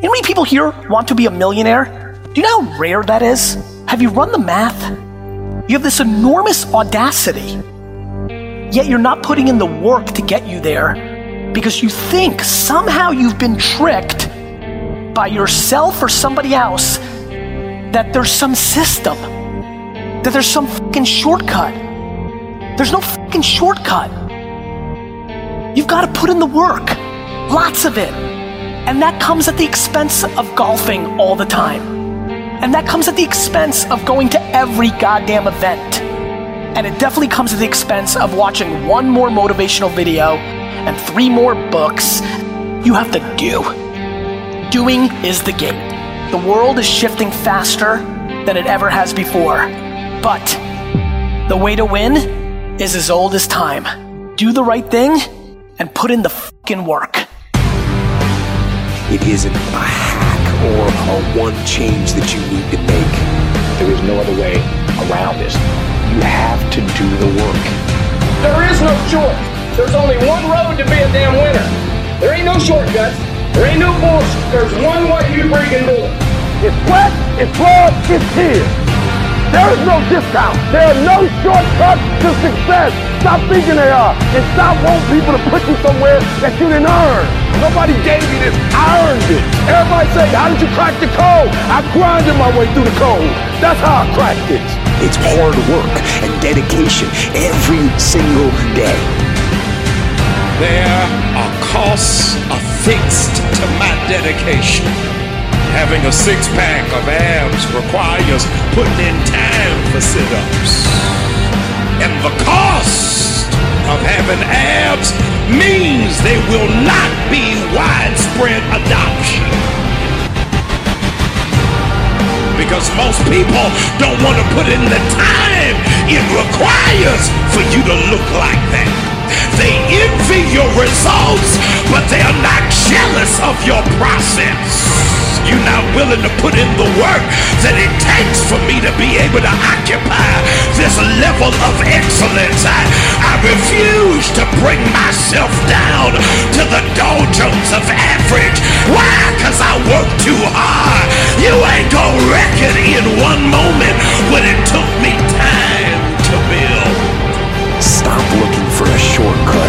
You know how many people here want to be a millionaire? Do you know how rare that is? Have you run the math? You have this enormous audacity, yet you're not putting in the work to get you there because you think somehow you've been tricked by yourself or somebody else that there's some system, that there's some fucking shortcut. There's no fucking shortcut. You've got to put in the work, lots of it. And that comes at the expense of golfing all the time. And that comes at the expense of going to every goddamn event. And it definitely comes at the expense of watching one more motivational video and three more books. You have to do. Doing is the game. The world is shifting faster than it ever has before. But the way to win is as old as time. Do the right thing and put in the fucking work. It isn't a hack or a one change that you need to make. There is no other way around this. You have to do the work. There is no choice. There's only one road to be a damn winner. There ain't no shortcuts. There ain't no bullshit. There's one way you freaking do it. It's sweat, it's blood, it's tears. There is no discount. There are no shortcuts to success. Stop thinking they are. And stop wanting people to put you somewhere that you didn't earn. Nobody gave me this. I earned it. Everybody say, how did you crack the code? I grinded my way through the code. That's how I cracked it. It's hard work and dedication every single day. There are costs affixed to my dedication. Having a six pack of abs requires putting in time for sit ups. There will not be widespread adoption. Because most people don't want to put in the time it requires for you to look like that. They envy your results, but they are not jealous of your process. Willing to put in the work that it takes for me to be able to occupy this level of excellence. I, I refuse to bring myself down to the doldrums of average. Why? Because I work too hard. You ain't gonna wreck it in one moment when it took me time to build. Stop looking for a shortcut